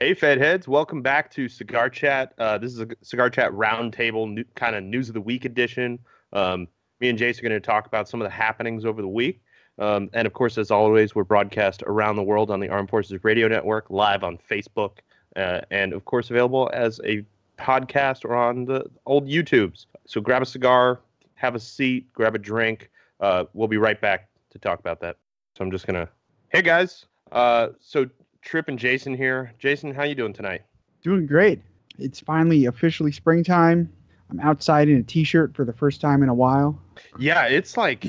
Hey, Fed heads, welcome back to Cigar Chat. Uh, this is a Cigar Chat roundtable kind of news of the week edition. Um, me and Jace are going to talk about some of the happenings over the week. Um, and of course, as always, we're broadcast around the world on the Armed Forces Radio Network, live on Facebook, uh, and of course, available as a podcast or on the old YouTubes. So grab a cigar, have a seat, grab a drink. Uh, we'll be right back to talk about that. So I'm just going to, hey guys. Uh, so Trip and Jason here. Jason, how you doing tonight? Doing great. It's finally officially springtime. I'm outside in a t-shirt for the first time in a while. Yeah, it's like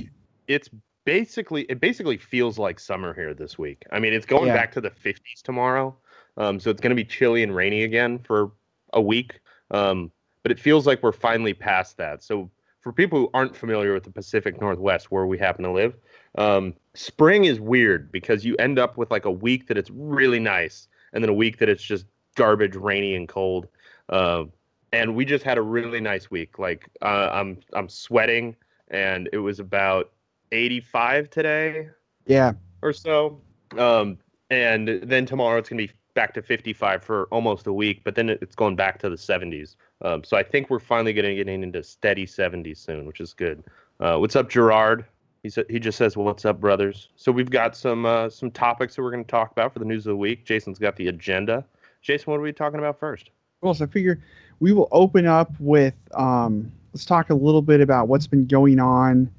it's basically it basically feels like summer here this week. I mean, it's going yeah. back to the 50s tomorrow. Um, so it's going to be chilly and rainy again for a week. Um, but it feels like we're finally past that. So for people who aren't familiar with the Pacific Northwest, where we happen to live, um, spring is weird because you end up with like a week that it's really nice, and then a week that it's just garbage, rainy, and cold. Uh, and we just had a really nice week. Like uh, I'm I'm sweating, and it was about 85 today. Yeah. Or so. Um, and then tomorrow it's gonna be back to 55 for almost a week, but then it's going back to the 70s. Um, so I think we're finally getting getting into steady 70s soon, which is good. Uh, what's up, Gerard? He said he just says, well, "What's up, brothers?" So we've got some uh, some topics that we're going to talk about for the news of the week. Jason's got the agenda. Jason, what are we talking about first? Well, so I figure we will open up with um, let's talk a little bit about what's been going on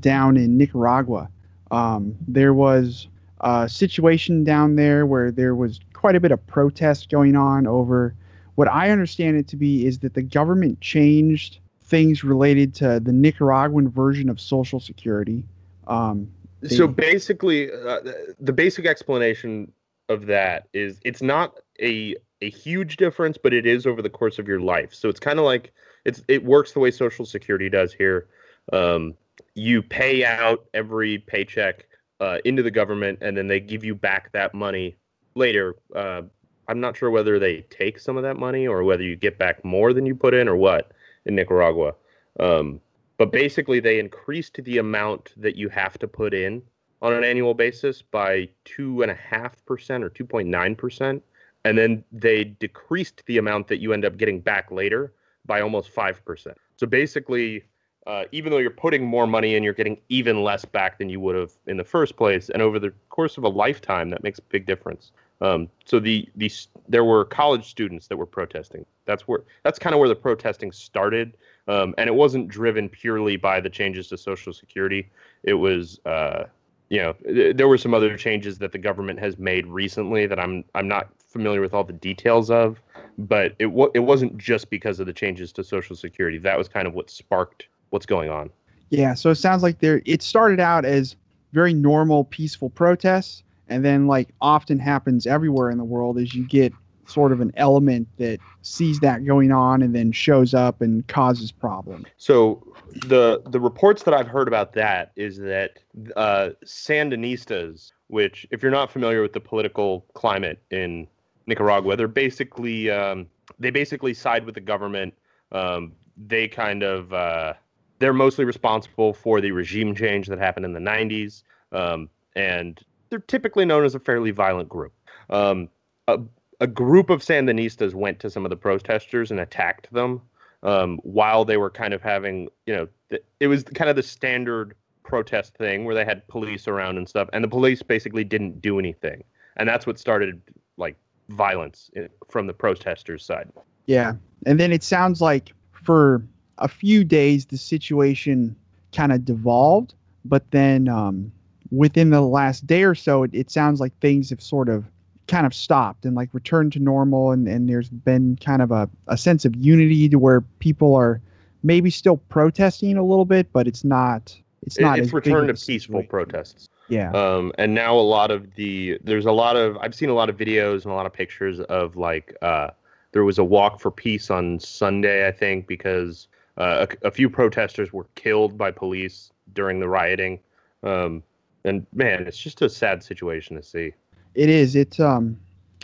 down in Nicaragua. Um, there was a situation down there where there was quite a bit of protest going on over what I understand it to be is that the government changed things related to the Nicaraguan version of Social Security. Um, they, so basically, uh, the basic explanation of that is it's not a a huge difference, but it is over the course of your life. So it's kind of like it's it works the way Social Security does here. Um, you pay out every paycheck uh, into the government, and then they give you back that money later. Uh, I'm not sure whether they take some of that money or whether you get back more than you put in or what in Nicaragua. Um, but basically, they increased the amount that you have to put in on an annual basis by two and a half percent or two point nine percent, and then they decreased the amount that you end up getting back later by almost five percent. So basically, uh, even though you're putting more money in, you're getting even less back than you would have in the first place. And over the course of a lifetime, that makes a big difference. Um, so the the there were college students that were protesting. That's where that's kind of where the protesting started, um, and it wasn't driven purely by the changes to Social Security. It was, uh, you know, th- there were some other changes that the government has made recently that I'm I'm not familiar with all the details of, but it w- it wasn't just because of the changes to Social Security. That was kind of what sparked what's going on. Yeah, so it sounds like there it started out as very normal, peaceful protests and then like often happens everywhere in the world is you get sort of an element that sees that going on and then shows up and causes problems. So the the reports that I've heard about that is that uh, Sandinistas, which if you're not familiar with the political climate in Nicaragua, they're basically um, they basically side with the government. Um, they kind of uh, they're mostly responsible for the regime change that happened in the 90s. Um, and they're typically known as a fairly violent group. Um, a, a, group of Sandinistas went to some of the protesters and attacked them um, while they were kind of having, you know, th- it was kind of the standard protest thing where they had police around and stuff, and the police basically didn't do anything, and that's what started like violence in, from the protesters' side. Yeah, and then it sounds like for a few days the situation kind of devolved, but then um, within the last day or so, it, it sounds like things have sort of kind of stopped and like returned to normal and, and there's been kind of a, a sense of unity to where people are maybe still protesting a little bit but it's not it's not it's returned to peaceful protests. Yeah. Um and now a lot of the there's a lot of i've seen a lot of videos and a lot of pictures of like uh there was a walk for peace on sunday i think because uh, a, a few protesters were killed by police during the rioting. Um and man, it's just a sad situation to see. It is. It's um,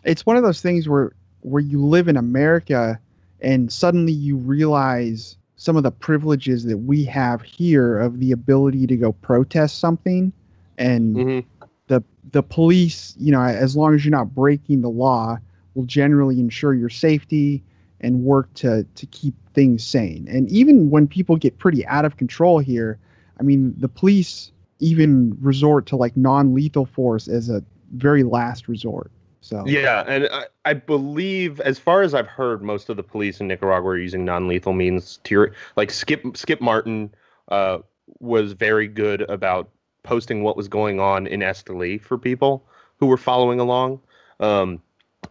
it's one of those things where where you live in America, and suddenly you realize some of the privileges that we have here of the ability to go protest something, and mm-hmm. the the police. You know, as long as you're not breaking the law, will generally ensure your safety and work to to keep things sane. And even when people get pretty out of control here, I mean, the police even resort to like non-lethal force as a very last resort. So yeah, and I, I believe, as far as I've heard, most of the police in Nicaragua are using non-lethal means. To like Skip Skip Martin uh, was very good about posting what was going on in Esteli for people who were following along. Um,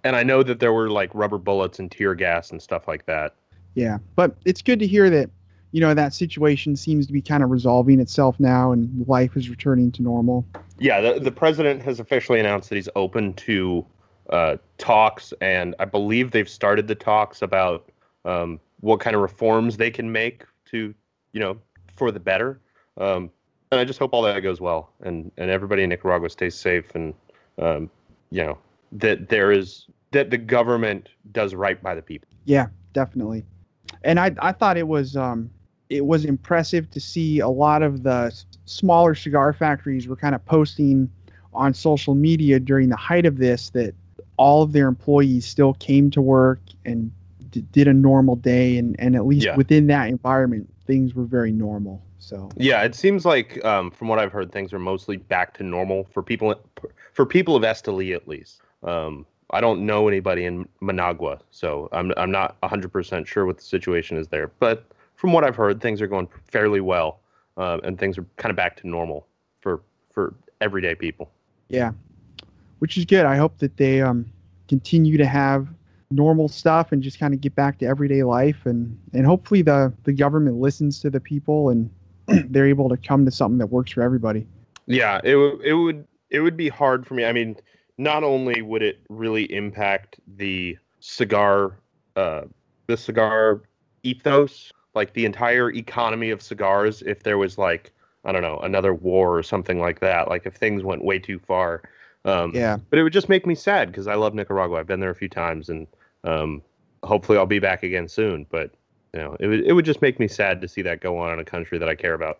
and I know that there were like rubber bullets and tear gas and stuff like that. Yeah, but it's good to hear that you know that situation seems to be kind of resolving itself now and life is returning to normal. Yeah, the the president has officially announced that he's open to uh, talks, and I believe they've started the talks about um, what kind of reforms they can make to you know for the better. Um, and I just hope all that goes well, and and everybody in Nicaragua stays safe, and um, you know that there is that the government does right by the people. Yeah, definitely. And I I thought it was um it was impressive to see a lot of the smaller cigar factories were kind of posting on social media during the height of this that all of their employees still came to work and d- did a normal day and and at least yeah. within that environment things were very normal so yeah it seems like um, from what i've heard things are mostly back to normal for people for people of esteli at least um, I don't know anybody in Managua, so I'm I'm not 100% sure what the situation is there. But from what I've heard, things are going fairly well, uh, and things are kind of back to normal for for everyday people. Yeah, which is good. I hope that they um, continue to have normal stuff and just kind of get back to everyday life, and and hopefully the the government listens to the people and they're able to come to something that works for everybody. Yeah, it w- it would it would be hard for me. I mean not only would it really impact the cigar uh, the cigar ethos like the entire economy of cigars if there was like i don't know another war or something like that like if things went way too far um, yeah. but it would just make me sad because i love nicaragua. I've been there a few times and um, hopefully i'll be back again soon but you know it would, it would just make me sad to see that go on in a country that i care about.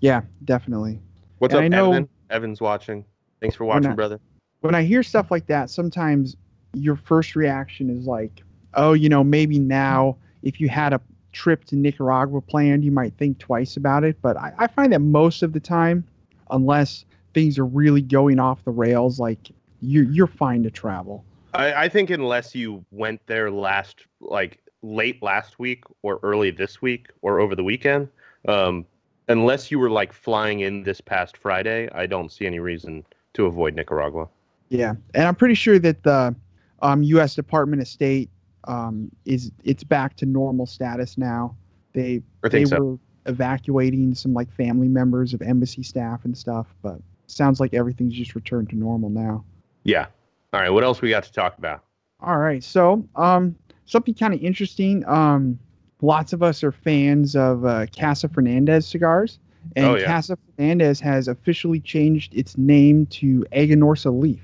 Yeah definitely. What's and up I know, evan? Evan's watching. Thanks for watching brother. when I hear stuff like that, sometimes your first reaction is like, oh, you know, maybe now if you had a trip to Nicaragua planned, you might think twice about it. But I, I find that most of the time, unless things are really going off the rails, like you're you're fine to travel. I, I think unless you went there last like late last week or early this week or over the weekend, um, unless you were like flying in this past Friday, I don't see any reason to avoid Nicaragua. Yeah, and I'm pretty sure that the um, U.S. Department of State um, is it's back to normal status now. They they so. were evacuating some like family members of embassy staff and stuff, but sounds like everything's just returned to normal now. Yeah. All right. What else we got to talk about? All right. So, um, something kind of interesting. Um, lots of us are fans of uh, Casa Fernandez cigars, and oh, yeah. Casa Fernandez has officially changed its name to Aganorsa Leaf.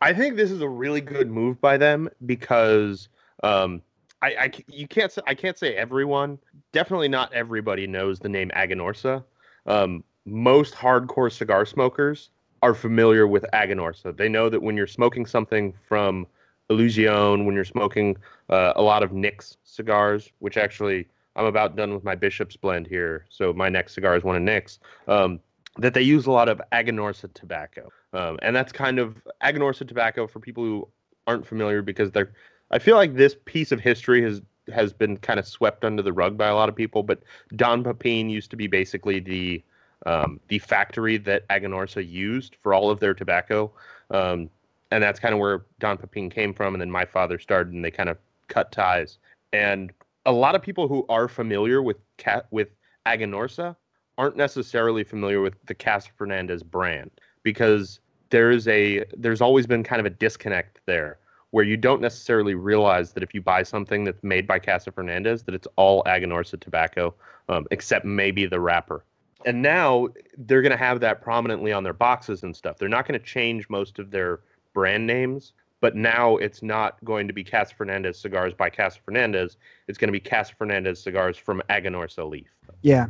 I think this is a really good move by them because um, I, I you can't say, I can't say everyone, definitely not everybody knows the name Aganorsa. Um, most hardcore cigar smokers are familiar with Aganorsa. They know that when you're smoking something from Illusione, when you're smoking uh, a lot of Nicks cigars, which actually I'm about done with my Bishop's blend here, so my next cigar is one of Nicks. Um, that they use a lot of Aganorsa tobacco. Um, and that's kind of Aganorsa tobacco for people who aren't familiar because they're. I feel like this piece of history has has been kind of swept under the rug by a lot of people. But Don Pepin used to be basically the um, the factory that Aganorsa used for all of their tobacco, um, and that's kind of where Don Pepin came from. And then my father started, and they kind of cut ties. And a lot of people who are familiar with cat with Aganorsa aren't necessarily familiar with the Casa Fernandez brand because there's a there's always been kind of a disconnect there where you don't necessarily realize that if you buy something that's made by Casa Fernandez that it's all Aganorsa tobacco um, except maybe the wrapper. And now they're going to have that prominently on their boxes and stuff. They're not going to change most of their brand names, but now it's not going to be Casa Fernandez cigars by Casa Fernandez. It's going to be Casa Fernandez cigars from Aganorsa Leaf. Yeah,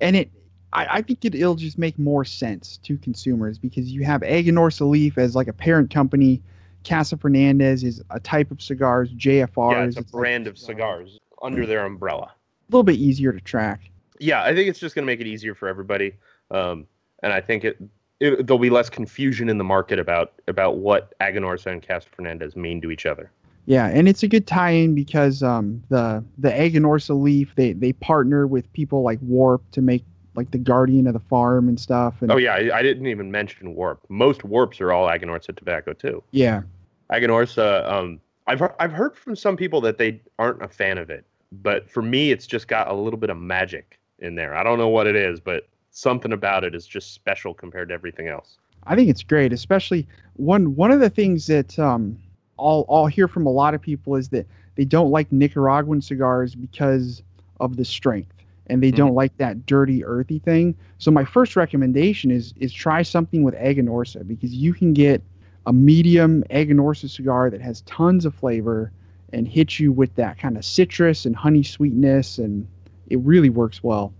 and it I, I think it, will just make more sense to consumers because you have Aganorsa Leaf as like a parent company. Casa Fernandez is a type of cigars. JFR yeah, is it's a brand of cigars under their umbrella. A little bit easier to track. Yeah, I think it's just going to make it easier for everybody, um, and I think it, it there'll be less confusion in the market about about what Aganorsa and Casa Fernandez mean to each other. Yeah, and it's a good tie-in because um, the the Aganorsa leaf they they partner with people like Warp to make like the Guardian of the Farm and stuff. And Oh yeah, I, I didn't even mention Warp. Most Warps are all Aganorsa tobacco too. yeah, Aganorsa, um, I've heard, I've heard from some people that they aren't a fan of it, but for me, it's just got a little bit of magic in there. I don't know what it is, but something about it is just special compared to everything else. I think it's great, especially one one of the things that um, I'll I'll hear from a lot of people is that they don't like Nicaraguan cigars because of the strength, and they don't like that dirty, earthy thing. So my first recommendation is is try something with Aganorsa because you can get a medium Aganorsa cigar that has tons of flavor and hits you with that kind of citrus and honey sweetness, and it really works well.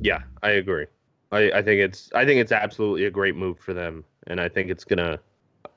Yeah, I agree. I, I think it's I think it's absolutely a great move for them, and I think it's gonna.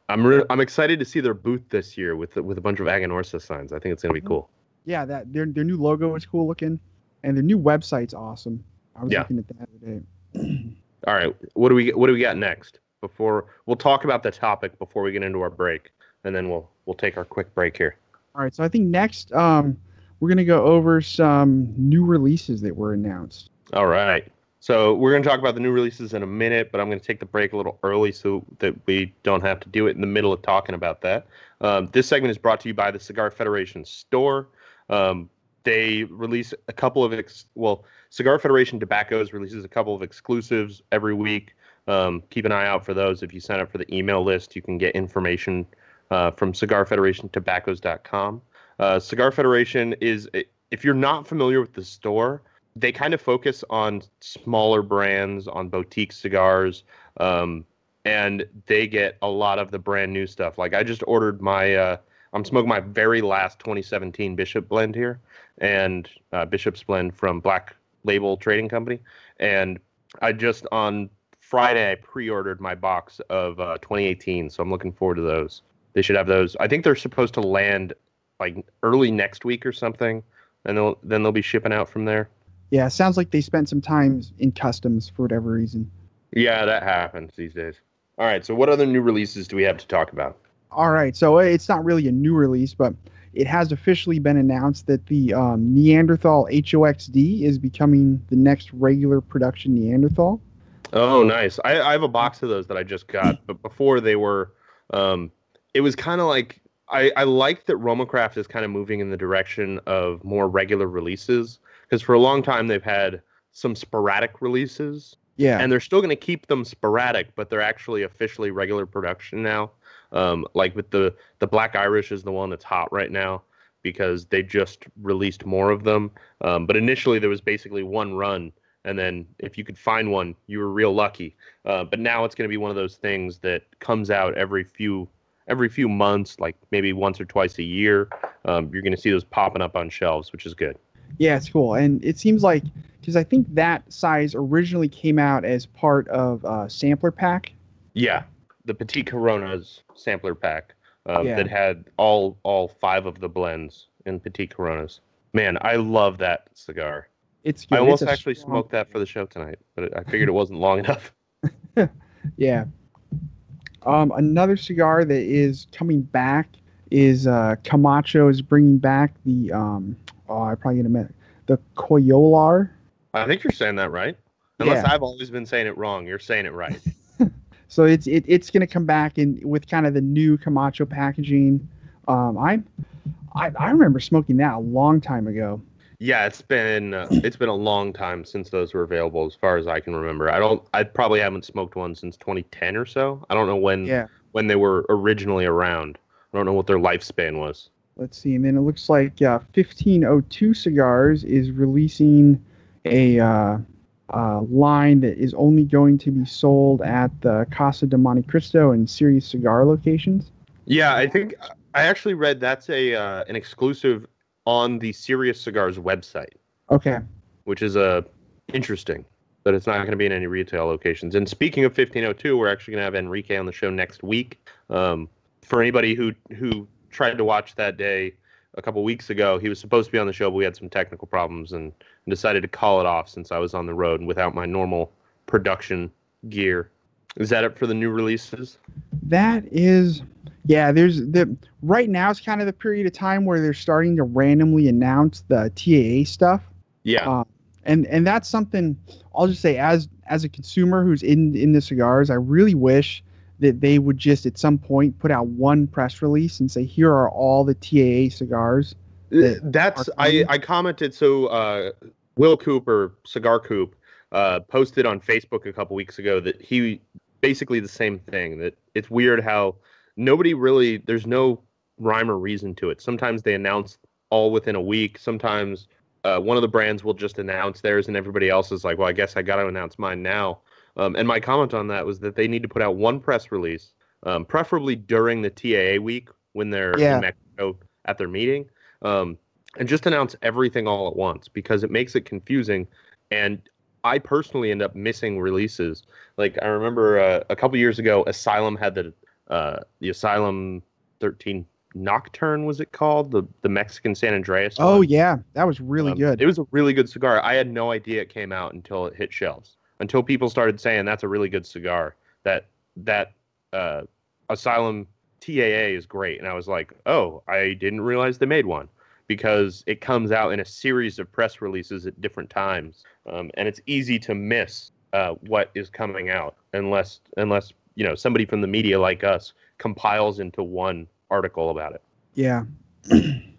I'm re- I'm excited to see their booth this year with with a bunch of Aganorsa signs. I think it's gonna be mm-hmm. cool. Yeah, that their their new logo is cool looking, and their new website's awesome. I was Yeah. looking at that the other day. All right, what do we what do we got next? Before we'll talk about the topic before we get into our break, and then we'll we'll take our quick break here. All right, so I think next um, we're gonna go over some new releases that were announced. All right. So we're going to talk about the new releases in a minute, but I'm going to take the break a little early so that we don't have to do it in the middle of talking about that. Um, this segment is brought to you by the Cigar Federation store. Um, they release a couple of ex- well, Cigar Federation Tobaccos releases a couple of exclusives every week. Um, keep an eye out for those. If you sign up for the email list, you can get information uh, from CigarFederationTobaccos.com. Uh, Cigar Federation is, if you're not familiar with the store, they kind of focus on smaller brands, on boutique cigars, um, and they get a lot of the brand new stuff. Like I just ordered my, uh, I'm smoking my very last 2017 Bishop blend here, and uh, Bishop's blend from Black Label Trading Company, and I just on Friday I pre-ordered my box of uh, 2018, so I'm looking forward to those. They should have those. I think they're supposed to land like early next week or something, and they'll then they'll be shipping out from there. Yeah, sounds like they spent some time in customs for whatever reason. Yeah, that happens these days. All right, so what other new releases do we have to talk about? All right, so it's not really a new release, but it has officially been announced that the um, Neanderthal HOXD is becoming the next regular production Neanderthal. Oh, nice. I, I have a box of those that I just got, but before they were, um, it was kind of like I, I like that Romacraft is kind of moving in the direction of more regular releases because for a long time they've had some sporadic releases Yeah, and they're still going to keep them sporadic, but they're actually officially regular production now. Um, like with the the Black Irish is the one that's hot right now because they just released more of them. Um, but initially there was basically one run, and then if you could find one, you were real lucky. Uh, but now it's going to be one of those things that comes out every few every few months, like maybe once or twice a year. Um, you're going to see those popping up on shelves, which is good. yeah, it's cool, and it seems like because I think that size originally came out as part of uh, sampler pack. Yeah, the Petit Coronas sampler pack uh, Yeah. that had all all five of the blends in Petit Coronas. Man, I love that cigar. It's I almost It's actually strong- smoked that for the show tonight, but I figured it wasn't long enough. Yeah. Um, another cigar that is coming back is uh, Camacho is bringing back the um, oh I probably gonna admit the Coyolar. I think you're saying that right. Unless Yeah. I've always been saying it wrong, you're saying it right. So it's it, it's gonna come back in with kind of the new Camacho packaging. Um, I'm I, I remember smoking that a long time ago. Yeah, it's been uh, it's been a long time since those were available, as far as I can remember. I don't. I probably haven't smoked one since 2010 or so. I don't know when Yeah. when they were originally around. I don't know what their lifespan was. Let's see, and then it looks like uh, 1502 Cigars is releasing a uh, uh, line that is only going to be sold at the Casa de Montecristo and Serious Cigar locations. Yeah, I think I actually read that's a uh, an exclusive on the Serious Cigars website, Okay. which is uh, interesting that it's not going to be in any retail locations. And speaking of 1502, we're actually going to have Enrique on the show next week. Um, for anybody who who tried to watch that day a couple weeks ago, he was supposed to be on the show, but we had some technical problems and decided to call it off since I was on the road and without my normal production gear. Is that it for the new releases? That is, yeah. There's the right now is kind of the period of time where they're starting to randomly announce the TAA stuff. Yeah. Uh, and and that's something I'll just say as as a consumer who's in in the cigars, I really wish that they would just at some point put out one press release and say here are all the TAA cigars. That that's I I commented so uh, Will Cooper Cigar Coop uh, posted on Facebook a couple weeks ago that he basically the same thing that it's weird how nobody really there's no rhyme or reason to it. Sometimes they announce all within a week. Sometimes uh, one of the brands will just announce theirs, and everybody else is like, "Well, I guess I got to announce mine now." Um, and my comment on that was that they need to put out one press release, um, preferably during the TAA week when they're Yeah. in Mexico at their meeting, um, and just announce everything all at once because it makes it confusing. And I personally end up missing releases. Like I remember uh, a couple years ago, Asylum had the uh, the Asylum 13 Nocturne was it called the the Mexican San Andreas. Oh one. yeah, that was really Um, good. It was a really good cigar. I had no idea it came out until it hit shelves. Until people started saying that's a really good cigar. That that uh, Asylum TAA is great, and I was like, oh, I didn't realize they made one because it comes out in a series of press releases at different times, um, and it's easy to miss uh, what is coming out unless unless you know somebody from the media like us compiles into one article about it. Yeah. and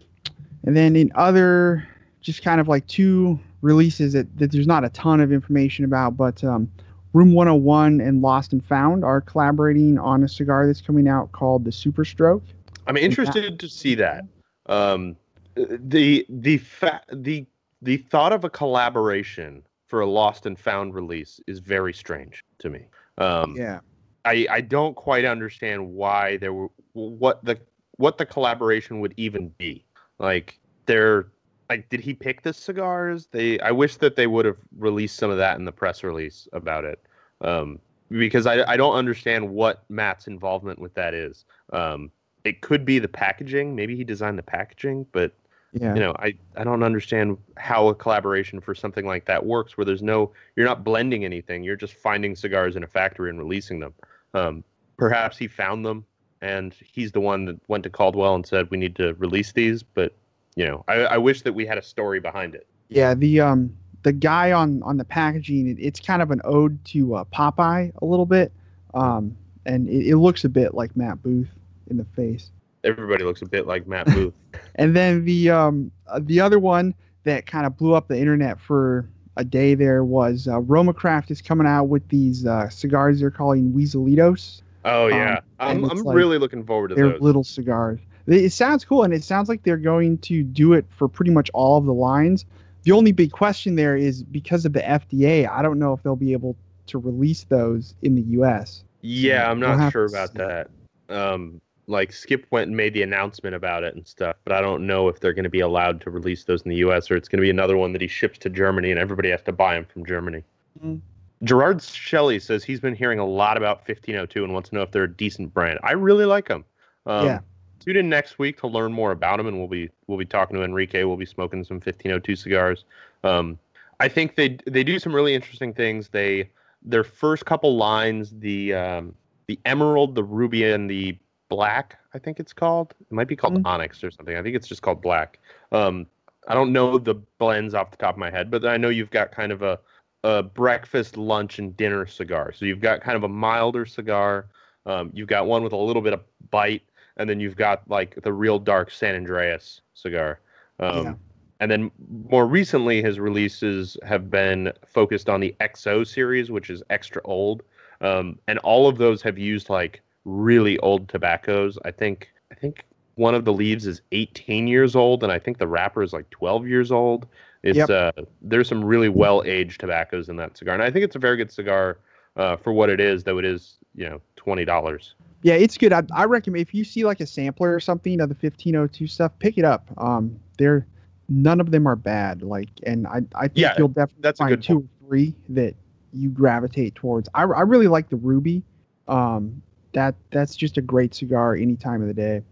then in other, just kind of like two releases that, that there's not a ton of information about, but um, Room 101 and Lost and Found are collaborating on a cigar that's coming out called the Super Stroke. I'm interested to see that. Um, the the fa- the the thought of a collaboration for a lost and found release is very strange to me. Um, Yeah. I I don't quite understand why there were what the what the collaboration would even be. Like they're like did he pick the cigars? They I wish that they would have released some of that in the press release about it. Um, because I I don't understand what Matt's involvement with that is. Um, it could be the packaging. Maybe he designed the packaging, but Yeah. you know, I, I don't understand how a collaboration for something like that works where there's no you're not blending anything, you're just finding cigars in a factory and releasing them. Um, perhaps he found them and he's the one that went to Caldwell and said we need to release these, but you know, I, I wish that we had a story behind it. Yeah, the um the guy on on the packaging, it, it's kind of an ode to uh, Popeye a little bit, um, and it, it looks a bit like Matt Booth in the face. Everybody looks a bit like Matt Booth. And then the um uh, the other one that kind of blew up the internet for a day there was uh, Roma Craft is coming out with these uh, cigars they're calling Weaselitos. Oh Um, yeah. and I'm I'm like- really looking forward to They're those. little cigars. It sounds cool, and it sounds like they're going to do it for pretty much all of the lines. The only big question there is because of the FDA. I don't know if they'll be able to release those in the U.S. Yeah, I'm we'll not sure about that. Um, like Skip went and made the announcement about it and stuff, but I don't know if they're going to be allowed to release those in the U.S. or it's going to be another one that he ships to Germany and everybody has to buy them from Germany. Mhm. Gerard Shelley says he's been hearing a lot about 1502 and wants to know if they're a decent brand. I really like them. Um, Yeah. Tune in next week to learn more about them, and we'll be we'll be talking to Enrique. We'll be smoking some 1502 cigars. Um, I think they they do some really interesting things. They their first couple lines, the um, the emerald, the ruby, and the black. I think it's called. It might be called Mhm. onyx or something. I think it's just called black. Um, I don't know the blends off the top of my head, but I know you've got kind of a a breakfast, lunch, and dinner cigar. So you've got kind of a milder cigar. Um, you've got one with a little bit of bite, and then you've got like the real dark San Andreas cigar. Um, Yeah. And then more recently, his releases have been focused on the XO series, which is extra old, um, and all of those have used like really old tobaccos. I think I think one of the leaves is 18 years old, and I think the wrapper is like 12 years old. It's Yep. uh, there's some really well aged tobaccos in that cigar, and I think it's a very good cigar uh, for what it is, though it is you know twenty dollars. Yeah, it's good. I, I recommend if you see like a sampler or something of the 1502 stuff, pick it up. Um, they're none of them are bad. Like, and I I think Yeah, you'll definitely that's find two or three that you gravitate towards. I I really like the ruby. Um, that that's just a great cigar any time of the day.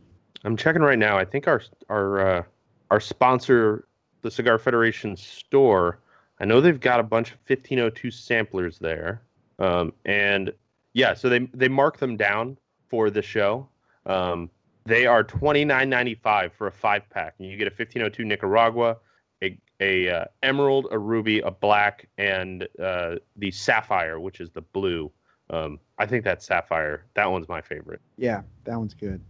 I'm checking right now. I think our our uh, our sponsor, the Cigar Federation store, I know they've got a bunch of 1502 samplers there, um, and yeah, so they they mark them down for the show. Um, they are 29.95 for a five pack, and you get a 1502 Nicaragua, a a uh, emerald, a ruby, a black, and uh, the sapphire, which is the blue. Um, I think that sapphire. That one's my favorite. Yeah, that one's good.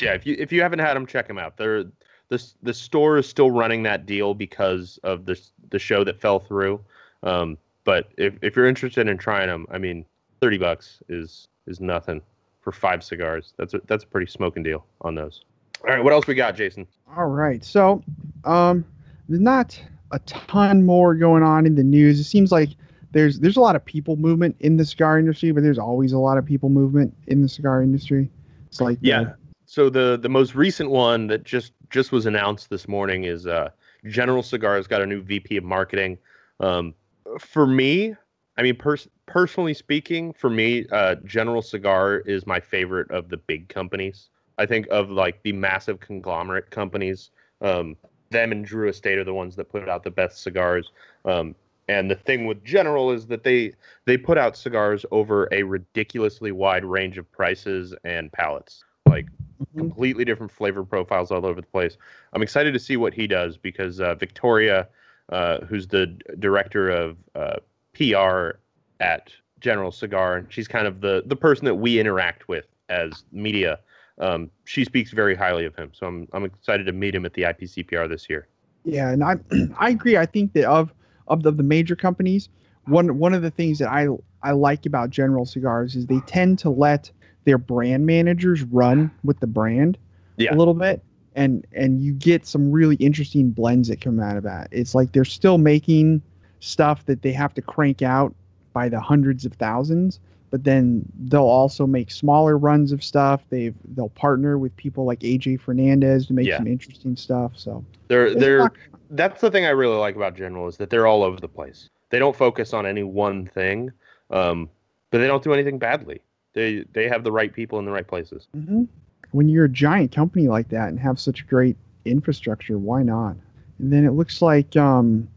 Yeah, if you if you haven't had them, check them out. They're the the store is still running that deal because of the the show that fell through. Um, but if if you're interested in trying them, I mean, thirty bucks is is nothing for five cigars. That's a that's a pretty smoking deal on those. All right, what else we got, Jason? All right, so um, there's not a ton more going on in the news. It seems like there's there's a lot of people movement in the cigar industry, but there's always a lot of people movement in the cigar industry. It's like yeah. So the the most recent one that just just was announced this morning is uh, General Cigars got a new VP of marketing. Um, for me, I mean, pers- personally speaking, for me, uh, General Cigar is my favorite of the big companies. I think of like the massive conglomerate companies. Um, them and Drew Estate are the ones that put out the best cigars. Um, and the thing with General is that they they put out cigars over a ridiculously wide range of prices and palates. Like Mhm. completely different flavor profiles all over the place. I'm excited to see what he does because uh, Victoria, uh, who's the director of uh, PR at General Cigar, and she's kind of the the person that we interact with as media. Um, she speaks very highly of him, so I'm I'm excited to meet him at the IPCPR this year. Yeah, and I I agree. I think that of of the, the major companies, one one of the things that I I like about General Cigars is they tend to let their brand managers run with the brand Yeah. a little bit, and and you get some really interesting blends that come out of that. It's like they're still making stuff that they have to crank out by the hundreds of thousands, but then they'll also make smaller runs of stuff. They've they'll partner with people like AJ Fernandez to make Yeah. some interesting stuff. So They're they're not- that's the thing I really like about General is that they're all over the place. They don't focus on any one thing, um, but they don't do anything badly. They they have the right people in the right places. hmm When you're a giant company like that and have such great infrastructure, why not? And then it looks like um,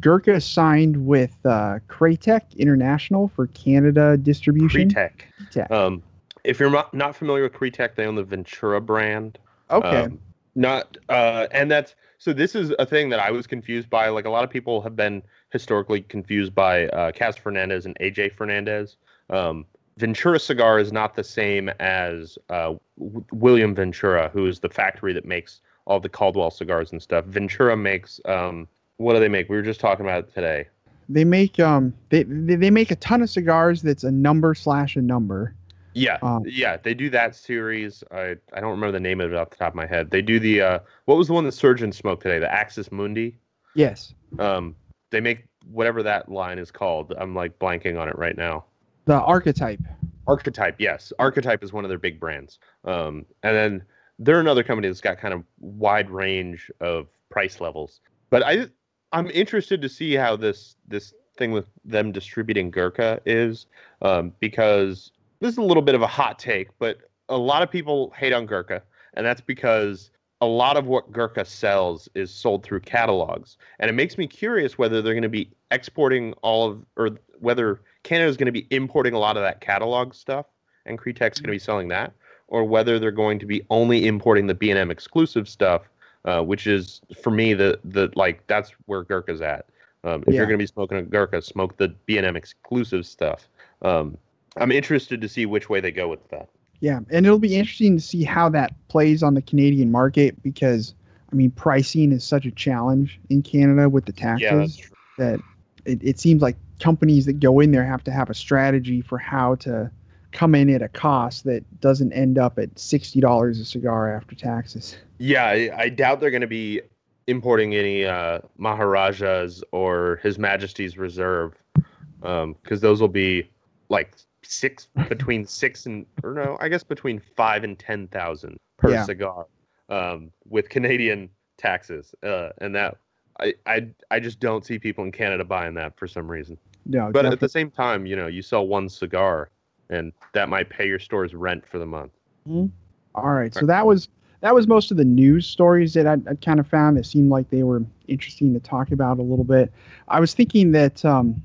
Gurkha signed with uh, Kretek International for Canada distribution. Kretek. Um, if you're not, not familiar with Kretek, they own the Ventura brand. Okay. Um, not uh, and that's so. This is a thing that I was confused by. Like a lot of people have been historically confused by uh, Cas Fernandez and AJ Fernandez. Um, Ventura Cigar is not the same as uh, w- William Ventura, who is the factory that makes all the Caldwell cigars and stuff. Ventura makes um, what do they make? We were just talking about it today. they make um they, they make a ton of cigars that's a number slash a number. Yeah, Um, yeah, they do that series. I I don't remember the name of it off the top of my head. They do the uh, what was the one that Surgeon smoked today? The Axis Mundi. Yes. Um, they make whatever that line is called. I'm like blanking on it right now. The archetype. Archetype, yes. Archetype is one of their big brands. Um, and then they're another company that's got kind of wide range of price levels. But I I'm interested to see how this this thing with them distributing Gurkha is, um, because this is a little bit of a hot take, but a lot of people hate on Gurkha, and that's because a lot of what Gurkha sells is sold through catalogs, and it makes me curious whether they're going to be exporting all of, or whether Canada is going to be importing a lot of that catalog stuff, and Kretek's going to be selling that, or whether they're going to be only importing the B&M exclusive stuff, uh, which is for me the the like that's where Gurkha's at. Um, if Yeah. you're going to be smoking a Gurkha, smoke the B&M exclusive stuff. Um, I'm interested to see which way they go with that. Yeah, and it'll be interesting to see how that plays on the Canadian market because I mean pricing is such a challenge in Canada with the taxes Yeah, that it, it seems like companies that go in there have to have a strategy for how to come in at a cost that doesn't end up at sixty dollars a cigar after taxes. Yeah, I, I doubt they're going to be importing any uh, Maharajas or His Majesty's Reserve, because those will be like six between six and or no, I guess between five and ten thousand per Yeah. cigar, um, with Canadian taxes, uh, and that I, I I just don't see people in Canada buying that for some reason. No, But at the same time, you know, you sell one cigar, and that might pay your store's rent for the month. Mm-hmm. All right, so that was that was most of the news stories that I, I kind of found that seemed like they were interesting to talk about a little bit. I was thinking that um,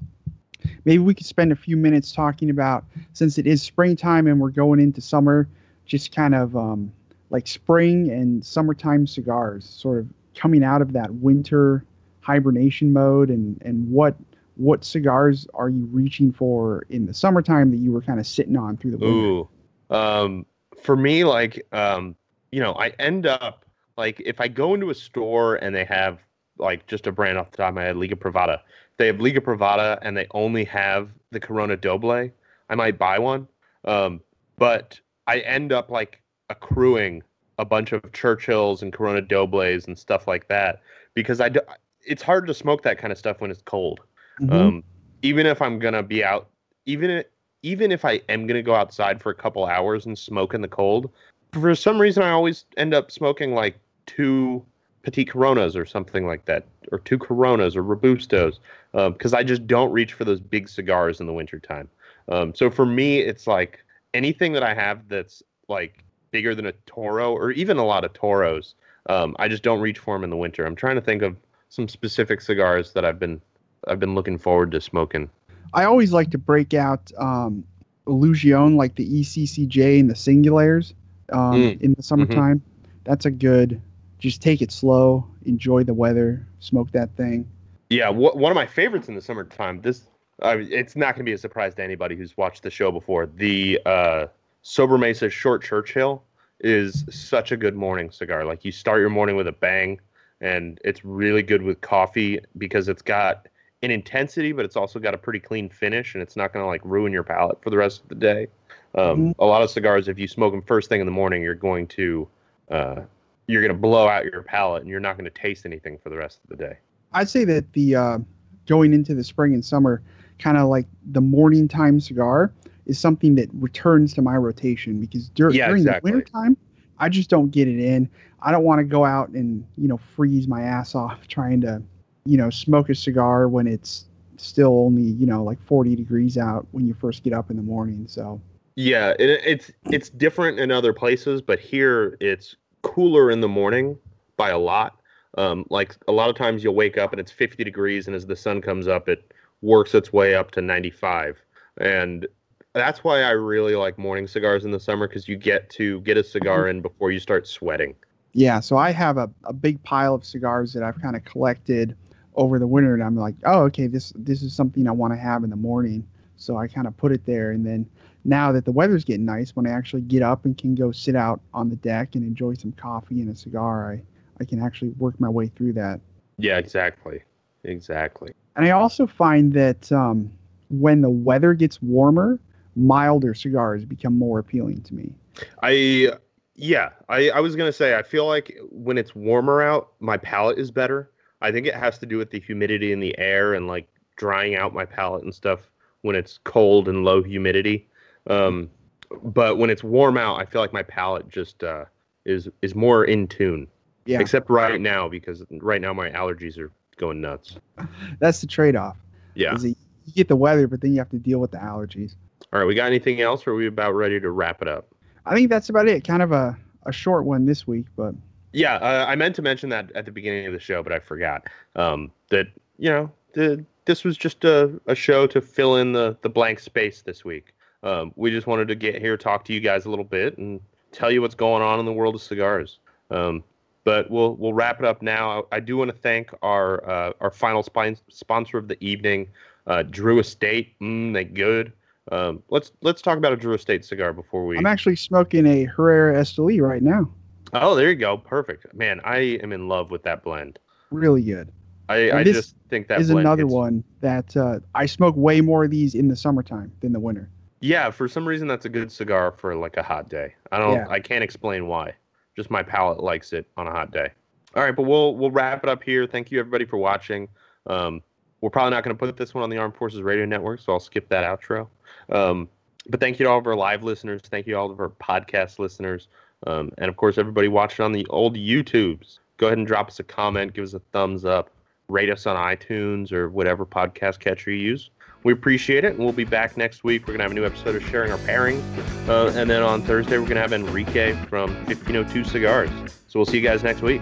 maybe we could spend a few minutes talking about since it is springtime and we're going into summer, just kind of um, like spring and summertime cigars, sort of coming out of that winter hibernation mode, and and what what cigars are you reaching for in the summertime that you were kind of sitting on through the winter? Ooh, um, for me, like um, you know, I end up like if I go into a store and they have like just a brand off the top of my head, Liga Privada. They have Liga Privada and they only have the Corona Doble. I might buy one, um, but I end up like accruing a bunch of Churchills and Corona Dobles and stuff like that because I do, it's hard to smoke that kind of stuff when it's cold. Mm-hmm. Um, even if I'm gonna be out, even even if I am gonna go outside for a couple hours and smoke in the cold, for some reason I always end up smoking like two Petit Coronas or something like that, or two Coronas or Robustos, because um, I just don't reach for those big cigars in the wintertime. Um, so for me, it's like anything that I have that's like bigger than a Toro or even a lot of Toros, um, I just don't reach for them in the winter. I'm trying to think of some specific cigars that I've been I've been looking forward to smoking. I always like to break out um, Illusione, like the ECCJ and the Singulaires um, mm. in the summertime. Mm-hmm. That's a good. Just take it slow, enjoy the weather, smoke that thing. Yeah, one of my favorites in the summertime. This uh, it's not going to be a surprise to anybody who's watched the show before. The uh, Mesa Short Churchill is such a good morning cigar. Like you start your morning with a bang, and it's really good with coffee because it's got an intensity, but it's also got a pretty clean finish, and it's not going to like ruin your palate for the rest of the day. Um, mm-hmm. A lot of cigars, if you smoke them first thing in the morning, you're going to uh, you're going to blow out your palate, and you're not going to taste anything for the rest of the day. I'd say that the uh, going into the spring and summer, kind of like the morning time cigar, is something that returns to my rotation because dur- yeah, during exactly. the winter time, I just don't get it in. I don't want to go out and you know freeze my ass off trying to you know smoke a cigar when it's still only you know like 40 degrees out when you first get up in the morning. So yeah, it, it's it's different in other places, but here it's cooler in the morning by a lot. Um, like a lot of times you'll wake up and it's 50 degrees, and as the sun comes up, it works its way up to 95. And that's why I really like morning cigars in the summer because you get to get a cigar in before you start sweating. Yeah, so I have a, a big pile of cigars that I've kind of collected over the winter, and I'm like, oh, okay, this this is something I want to have in the morning. So I kind of put it there, and then now that the weather's getting nice, when I actually get up and can go sit out on the deck and enjoy some coffee and a cigar, I, I can actually work my way through that. Yeah, exactly. Exactly. And I also find that um, when the weather gets warmer, milder cigars become more appealing to me. I, yeah, I, I was going to say, I feel like when it's warmer out, my palate is better. I think it has to do with the humidity in the air and like drying out my palate and stuff when it's cold and low humidity. Um, but when it's warm out, I feel like my palate just uh, is is more in tune. Yeah. Except right now because right now my allergies are going nuts. That's the trade off. Yeah. You get the weather, but then you have to deal with the allergies. All right, we got anything else, or are we about ready to wrap it up? I think that's about it. Kind of a, a short one this week, but yeah, uh, I meant to mention that at the beginning of the show, but I forgot. Um, that you know, the, this was just a, a show to fill in the the blank space this week. Um, we just wanted to get here, talk to you guys a little bit, and tell you what's going on in the world of cigars. Um, but we'll we'll wrap it up now. I, I do want to thank our uh, our final sponsor of the evening, uh, Drew Estate. Mm, they good. Um, let's let's talk about a Drew Estate cigar before we. I'm actually smoking a Herrera Esteli right now. Oh, there you go. Perfect, man. I am in love with that blend. Really good. I, I just think that is another one that uh, I smoke way more of these in the summertime than the winter. Yeah, for some reason that's a good cigar for like a hot day. I don't yeah. I can't explain why. Just my palate likes it on a hot day. All right, but we'll we'll wrap it up here. Thank you everybody for watching. Um, we're probably not going to put this one on the Armed Forces Radio Network, so I'll skip that outro. Um, but thank you to all of our live listeners. Thank you to all of our podcast listeners. Um, and of course, everybody watching on the old YouTubes. Go ahead and drop us a comment, give us a thumbs up, rate us on iTunes or whatever podcast catcher you use. we appreciate it. And we'll be back next week. We're going to have a new episode of Sharing Our Pairings. Uh, and then on Thursday, we're going to have Enrique from 1502 Cigars. So we'll see you guys next week.